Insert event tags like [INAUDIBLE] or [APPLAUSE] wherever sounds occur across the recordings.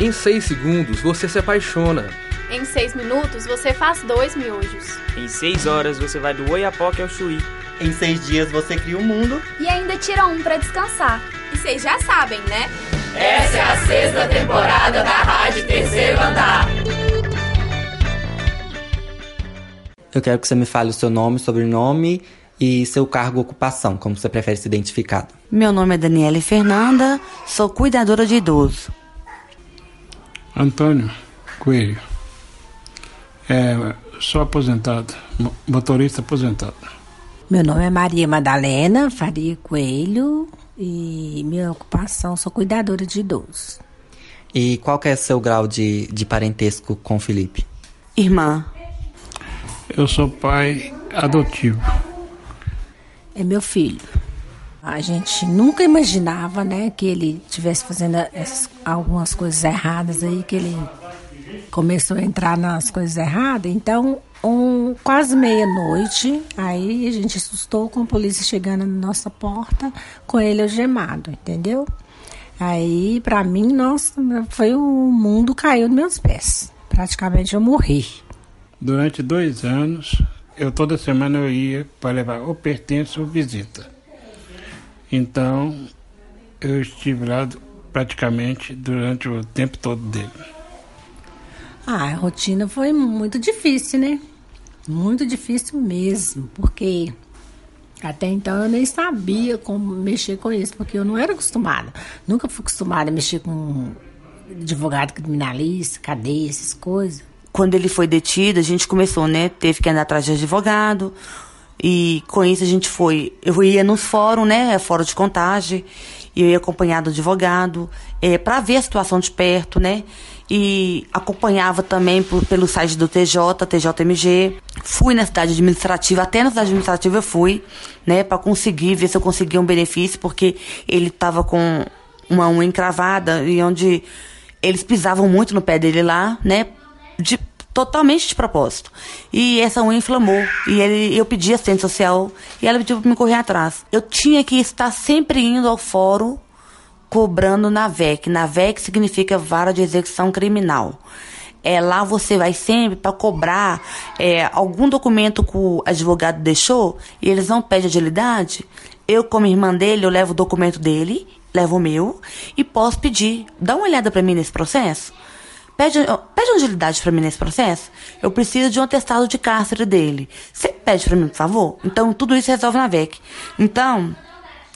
Em 6 segundos você se apaixona. Em 6 minutos você faz dois miojos. Em 6 horas você vai do Oiapoque ao Chuí. Em 6 dias você cria o um mundo. E ainda tira um para descansar. E vocês já sabem, né? Essa é a sexta temporada da Rádio Terceiro Andar. Eu quero que você me fale o seu nome, sobrenome e seu cargo ou ocupação, como você prefere ser identificado. Meu nome é Daniela Fernanda, sou cuidadora de idoso. Antônio Coelho. É, sou aposentado, motorista aposentado. Meu nome é Maria Madalena Faria Coelho e minha ocupação sou cuidadora de idosos. E qual que é o seu grau de, de parentesco com o Felipe? Irmã. Eu sou pai adotivo. É meu filho. A gente nunca imaginava, né, que ele tivesse fazendo algumas coisas erradas aí, que ele começou a entrar nas coisas erradas. Então, um, quase meia-noite, aí a gente assustou com a polícia chegando na nossa porta com ele algemado, entendeu? Aí, para mim, nossa, foi o mundo caiu nos meus pés. Praticamente eu morri. Durante dois anos, eu toda semana eu ia para levar ou pertence ou visita. Então, eu estive lá praticamente durante o tempo todo dele. Ah, a rotina foi muito difícil, né? Muito difícil mesmo, porque até então eu nem sabia como mexer com isso, porque eu não era acostumada. Nunca fui acostumada a mexer com advogado criminalista, cadeia, essas coisas quando ele foi detido, a gente começou, né? Teve que andar atrás de advogado. E com isso a gente foi. Eu ia nos fóruns, né? Fórum de contagem. E eu ia acompanhado do advogado, é, para ver a situação de perto, né? E acompanhava também por, pelo site do TJ, TJMG. Fui na cidade administrativa, até na cidade administrativa eu fui, né? Para conseguir ver se eu conseguia um benefício, porque ele estava com uma unha encravada e onde eles pisavam muito no pé dele lá, né? de totalmente de propósito. E essa unha inflamou. E ele, eu pedi assistente social e ela pediu para me correr atrás. Eu tinha que estar sempre indo ao fórum cobrando na VEC. Na VEC significa vara de execução criminal. É, lá você vai sempre para cobrar é, algum documento que o advogado deixou e eles não pedem agilidade. Eu, como irmã dele, eu levo o documento dele, levo o meu e posso pedir. Dá uma olhada para mim nesse processo. Pede, pede agilidade para mim nesse processo. Eu preciso de um atestado de cárcere dele. Você pede para mim, por favor? Então, tudo isso resolve na VEC. Então,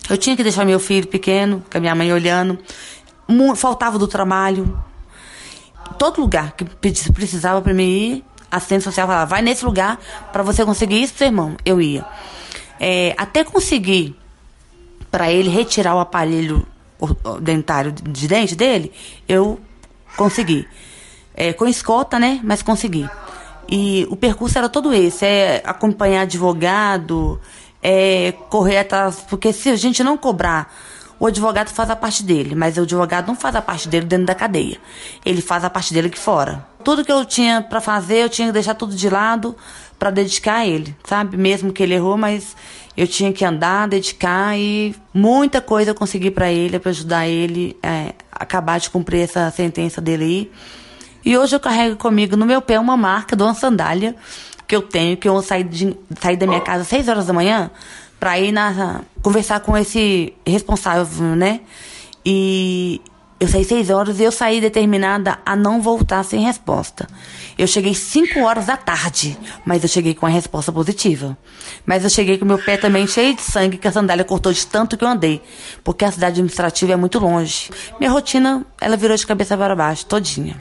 eu tinha que deixar meu filho pequeno, com a minha mãe olhando. Faltava do trabalho. Todo lugar que precisava para mim ir, a assistente social falava, vai nesse lugar para você conseguir isso, seu irmão. Eu ia. É, até conseguir para ele retirar o aparelho dentário de dente dele, eu consegui é, com escolta, né? Mas consegui. E o percurso era todo esse: é acompanhar advogado, é correr atrás. Porque se a gente não cobrar, o advogado faz a parte dele, mas o advogado não faz a parte dele dentro da cadeia. Ele faz a parte dele aqui fora. Tudo que eu tinha para fazer, eu tinha que deixar tudo de lado para dedicar a ele, sabe? Mesmo que ele errou, mas eu tinha que andar, dedicar e muita coisa eu consegui para ele, para ajudar ele é, acabar de cumprir essa sentença dele aí. E hoje eu carrego comigo no meu pé uma marca de uma sandália que eu tenho, que eu saí, de, saí da minha casa às 6 horas da manhã para ir na, conversar com esse responsável, né? E eu saí 6 horas e eu saí determinada a não voltar sem resposta. Eu cheguei 5 horas da tarde, mas eu cheguei com a resposta positiva. Mas eu cheguei com meu pé também cheio de sangue, que a sandália cortou de tanto que eu andei. Porque a cidade administrativa é muito longe. Minha rotina, ela virou de cabeça para baixo, todinha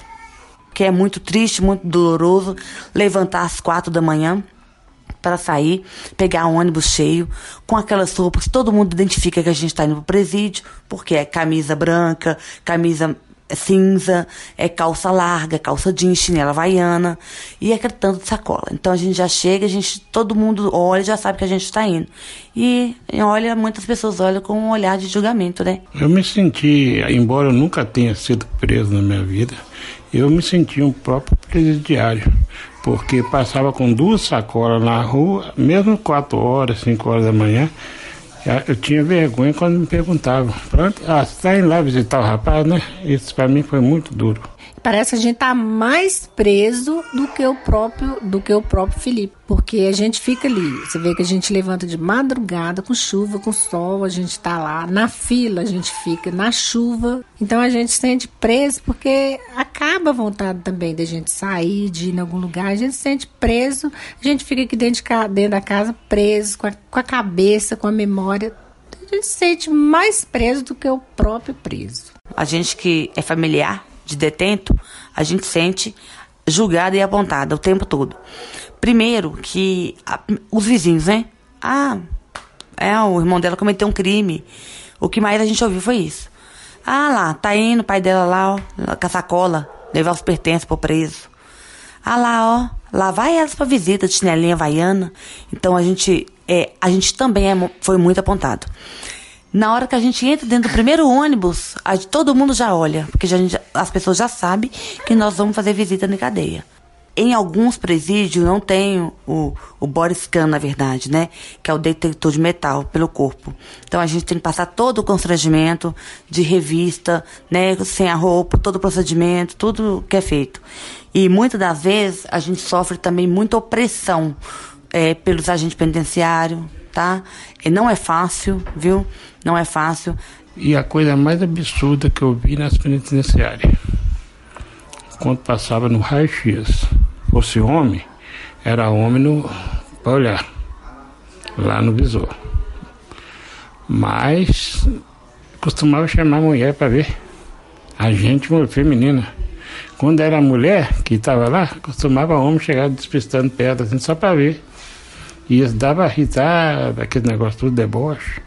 que é muito triste, muito doloroso, levantar às quatro da manhã para sair, pegar um ônibus cheio, com aquelas roupas que todo mundo identifica que a gente está indo pro presídio, porque é camisa branca, camisa cinza, é calça larga, calça jeans, chinela havaiana e aquele tanto de sacola. Então a gente já chega, a gente, todo mundo olha, já sabe que a gente está indo. E olha, muitas pessoas olham com um olhar de julgamento, né? Eu me senti, embora eu nunca tenha sido preso na minha vida, eu me sentia um próprio presidiário, porque passava com duas sacolas na rua, mesmo 4 horas, 5 horas da manhã, Eu tinha vergonha quando me perguntavam. Pronto, ah, você indo lá visitar o rapaz, né? Isso para mim foi muito duro. Parece que a gente tá mais preso do que o próprio do que o próprio Felipe, porque a gente fica ali. Você vê que a gente levanta de madrugada com chuva, com sol, a gente tá lá na fila, a gente fica na chuva. Então a gente se sente preso porque acaba a vontade também da gente sair, de ir em algum lugar. A gente se sente preso, a gente fica aqui dentro, de, dentro da casa preso, com a, com a cabeça, com a memória. A gente se sente mais preso do que o próprio preso. A gente que é familiar de detento, a gente sente julgada e apontada o tempo todo. Primeiro, que a, os vizinhos, né? Ah, é, o irmão dela cometeu um crime. O que mais a gente ouviu foi isso. Ah lá, tá indo o pai dela lá, ó, com a sacola, levar os pertences pro preso. Ah lá, ó, lá vai elas pra visita de chinelinha vaiana. Então a gente, é, a gente também é, foi muito apontado. Na hora que a gente entra dentro do primeiro ônibus, a, todo mundo já olha, porque já, as pessoas já sabem que nós vamos fazer visita na cadeia. Em alguns presídios não tem o, o body scan, na verdade, né? Que é o detector de metal pelo corpo. Então a gente tem que passar todo o constrangimento de revista, né? Sem a roupa, todo o procedimento, tudo que é feito. E muitas das vezes a gente sofre também muita opressão é, pelos agentes penitenciários, tá? E não é fácil, viu? Não é fácil. E a coisa mais absurda que eu vi nas penitenciárias, quando passava no raio-x, fosse homem, era homem no para olhar, lá no visor. Mas costumava chamar mulher para ver. A gente feminina. Quando era mulher que estava lá, costumava homem chegar despistando pedras assim, só para ver. E eles davam risada, aquele negócio tudo deboche.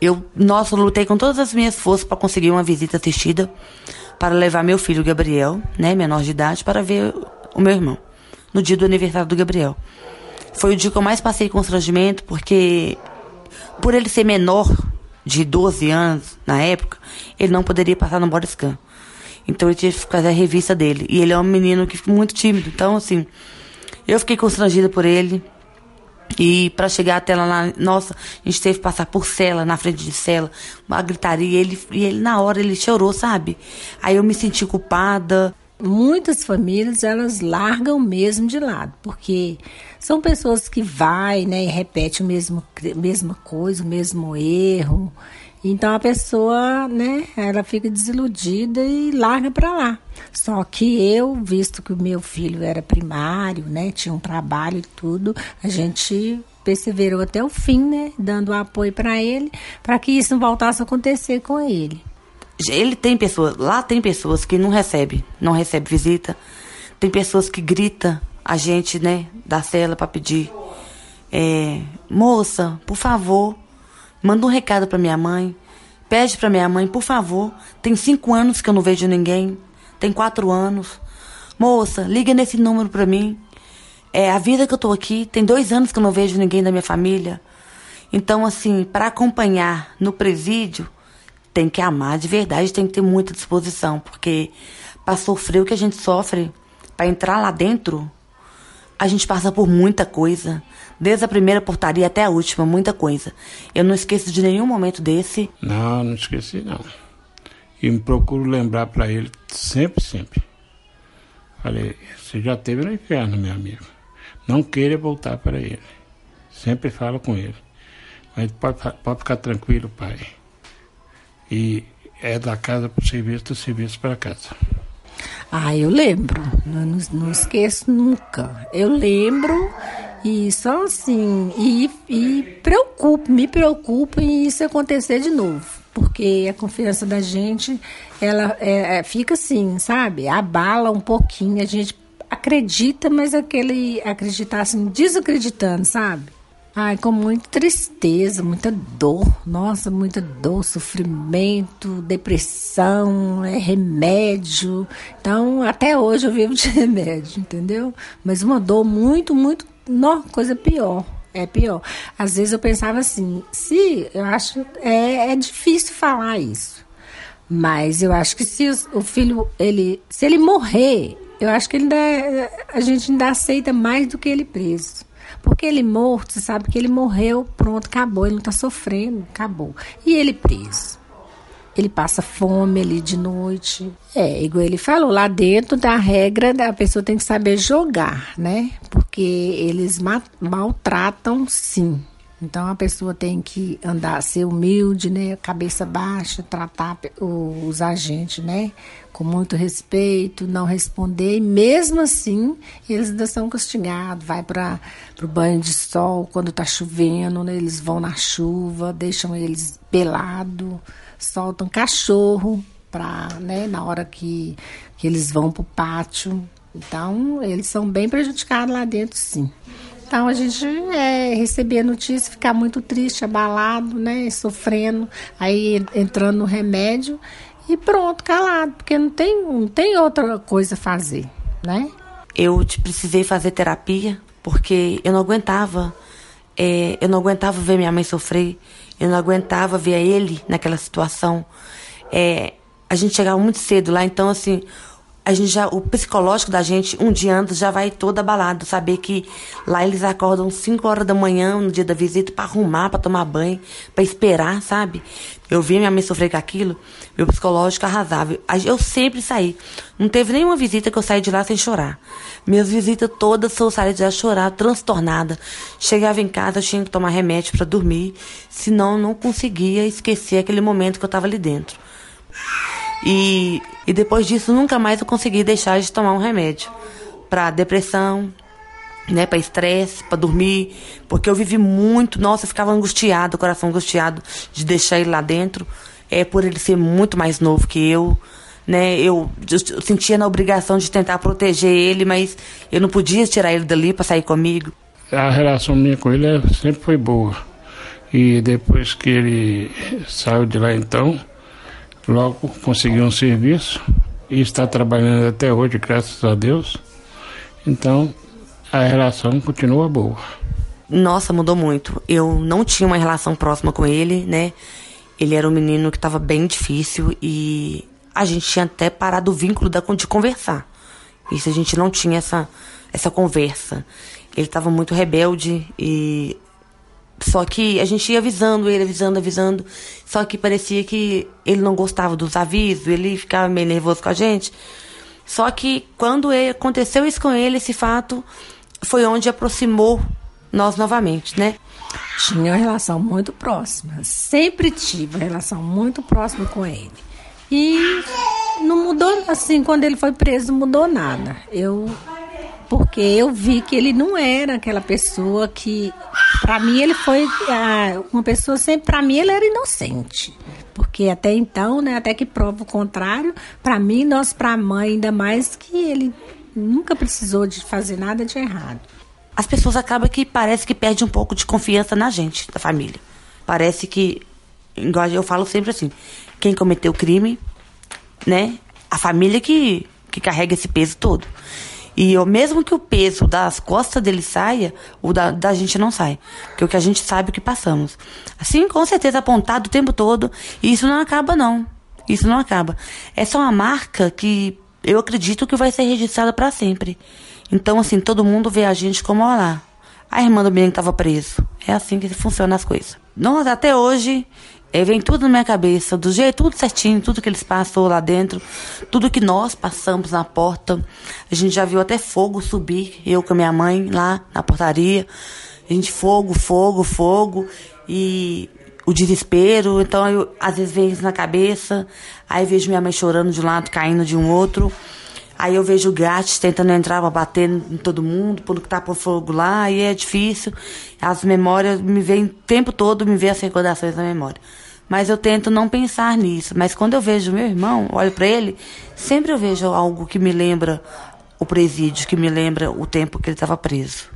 Eu, nossa, lutei com todas as minhas forças para conseguir uma visita assistida para levar meu filho Gabriel, né, menor de idade, para ver o meu irmão, no dia do aniversário do Gabriel. Foi o dia que eu mais passei constrangimento, porque por ele ser menor de 12 anos na época, ele não poderia passar no body scan. Então eu tinha que fazer a revista dele. E ele é um menino que muito tímido. Então, assim, eu fiquei constrangida por ele. E para chegar até lá, nossa, a gente teve que passar por cela, na frente de cela, uma gritaria. Ele, e ele, na hora, ele chorou, sabe? Aí eu me senti culpada. Muitas famílias, elas largam mesmo de lado, porque são pessoas que vai, né, e repete o mesmo, mesma coisa, o mesmo erro. Então a pessoa, né, ela fica desiludida e larga para lá. Só que eu, visto que o meu filho era primário, né, tinha um trabalho e tudo, a gente perseverou até o fim, né, dando apoio para ele, para que isso não voltasse a acontecer com ele. Ele tem pessoas, lá tem pessoas que não recebe, não recebe visita. Tem pessoas que grita a gente, né, da cela para pedir, é, moça, por favor, Manda um recado para minha mãe. Pede para minha mãe, por favor. Tem cinco anos que eu não vejo ninguém. Tem quatro anos. Moça, liga nesse número para mim. É a vida que eu tô aqui. Tem dois anos que eu não vejo ninguém da minha família. Então, assim, para acompanhar no presídio, tem que amar de verdade, tem que ter muita disposição, porque para sofrer o que a gente sofre, para entrar lá dentro, a gente passa por muita coisa. Desde a primeira portaria até a última, muita coisa. Eu não esqueço de nenhum momento desse. Não, não esqueci não. E me procuro lembrar para ele sempre, sempre. Falei, você já esteve no inferno, meu amigo. Não queira voltar para ele. Sempre falo com ele. Mas pode, pode ficar tranquilo, pai. E é da casa para o serviço, do serviço para casa. Ah, eu lembro. Não, não, não, esqueço nunca. Eu lembro e só assim. E, e preocupo, me preocupo em isso acontecer de novo. Porque a confiança da gente, ela é, é, fica assim, sabe? Abala um pouquinho. A gente acredita, mas aquele acreditar assim, desacreditando, sabe? Ai, com muita tristeza, muita dor, nossa, muita dor, sofrimento, depressão, é remédio. Então, até hoje eu vivo de [LAUGHS] remédio, entendeu? Mas uma dor muito, muito, não, coisa pior. É pior. Às vezes eu pensava assim, se eu acho é, é difícil falar isso, mas eu acho que se o filho ele, se ele morrer, eu acho que ele ainda, a gente ainda aceita mais do que ele preso. Porque ele morto, você sabe que ele morreu, pronto, acabou, ele não está sofrendo, acabou. E ele preso. Ele passa fome ali de noite. É, igual ele falou, lá dentro da regra, a pessoa tem que saber jogar, né? Porque eles ma maltratam sim. Então a pessoa tem que andar, ser humilde, né? Cabeça baixa, tratar os agentes, né? Com muito respeito, não responder. E mesmo assim, eles ainda são castigados. Vai para o banho de sol quando está chovendo, né? eles vão na chuva, deixam eles pelados, soltam cachorro para, né? Na hora que, que eles vão para o pátio. Então, eles são bem prejudicados lá dentro, sim. Então a gente é, receber a notícia, ficar muito triste, abalado, né? Sofrendo, aí entrando no remédio e pronto, calado, porque não tem, não tem outra coisa a fazer, né? Eu precisei fazer terapia porque eu não aguentava. É, eu não aguentava ver minha mãe sofrer, eu não aguentava ver ele naquela situação. É, a gente chegava muito cedo lá, então assim, a gente já, o psicológico da gente, um dia antes, já vai todo abalado. Saber que lá eles acordam 5 horas da manhã no dia da visita para arrumar, para tomar banho, para esperar, sabe? Eu vi minha mãe sofrer com aquilo, meu psicológico arrasava. Eu sempre saí. Não teve nenhuma visita que eu saí de lá sem chorar. Minhas visitas todas eu saí de lá chorar, transtornada. Chegava em casa, eu tinha que tomar remédio para dormir, senão não conseguia esquecer aquele momento que eu estava ali dentro. E, e depois disso, nunca mais eu consegui deixar de tomar um remédio para depressão, né, para estresse, para dormir, porque eu vivi muito, nossa, eu ficava angustiado, coração angustiado de deixar ele lá dentro, é por ele ser muito mais novo que eu, né? Eu, eu sentia na obrigação de tentar proteger ele, mas eu não podia tirar ele dali para sair comigo. A relação minha com ele é, sempre foi boa. E depois que ele saiu de lá então, Logo conseguiu um serviço e está trabalhando até hoje, graças a Deus. Então a relação continua boa. Nossa, mudou muito. Eu não tinha uma relação próxima com ele, né? Ele era um menino que estava bem difícil e a gente tinha até parado o vínculo da, de conversar. Isso a gente não tinha essa, essa conversa. Ele estava muito rebelde e só que a gente ia avisando ele, avisando, avisando. Só que parecia que ele não gostava dos avisos, ele ficava meio nervoso com a gente. Só que quando aconteceu isso com ele, esse fato, foi onde aproximou nós novamente, né? Tinha uma relação muito próxima. Sempre tive uma relação muito próxima com ele. E não mudou, assim, quando ele foi preso, não mudou nada. Eu porque eu vi que ele não era aquela pessoa que para mim ele foi ah, uma pessoa sempre para mim ele era inocente. Porque até então né até que prova o contrário para mim nós para a mãe ainda mais que ele nunca precisou de fazer nada de errado. As pessoas acabam que parece que perde um pouco de confiança na gente da família. Parece que igual eu falo sempre assim quem cometeu o crime né a família que que carrega esse peso todo e eu, mesmo que o peso das costas dele saia, o da, da gente não sai. Porque o que a gente sabe é o que passamos. Assim, com certeza, apontado o tempo todo. E isso não acaba, não. Isso não acaba. Essa é uma marca que eu acredito que vai ser registrada para sempre. Então, assim, todo mundo vê a gente como, olha lá, a irmã do menino estava preso. É assim que funcionam as coisas. Nossa, até hoje, é, vem tudo na minha cabeça, do jeito, tudo certinho, tudo que eles passou lá dentro, tudo que nós passamos na porta. A gente já viu até fogo subir, eu com a minha mãe lá na portaria. A gente, fogo, fogo, fogo. E o desespero. Então, eu, às vezes vem isso na cabeça. Aí vejo minha mãe chorando de um lado, caindo de um outro. Aí eu vejo o gato tentando entrar pra bater em todo mundo, por que tá por fogo lá, e é difícil. As memórias me vêm o tempo todo, me vêm as recordações na memória. Mas eu tento não pensar nisso. Mas quando eu vejo meu irmão, olho para ele, sempre eu vejo algo que me lembra o presídio, que me lembra o tempo que ele estava preso.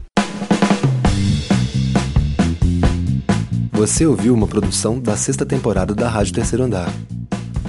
Você ouviu uma produção da sexta temporada da Rádio Terceiro Andar.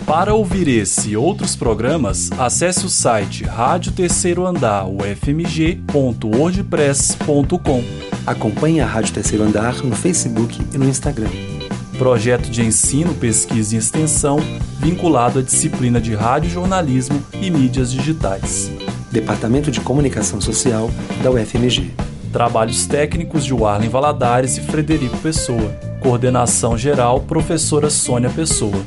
Para ouvir esse e outros programas, acesse o site Rádio Terceiro Andar, ufmg.wordpress.com. Acompanhe a Rádio Terceiro Andar no Facebook e no Instagram projeto de ensino, pesquisa e extensão vinculado à disciplina de rádio jornalismo e mídias digitais. Departamento de Comunicação Social da UFMG. Trabalhos técnicos de Warlen Valadares e Frederico Pessoa. Coordenação geral, professora Sônia Pessoa.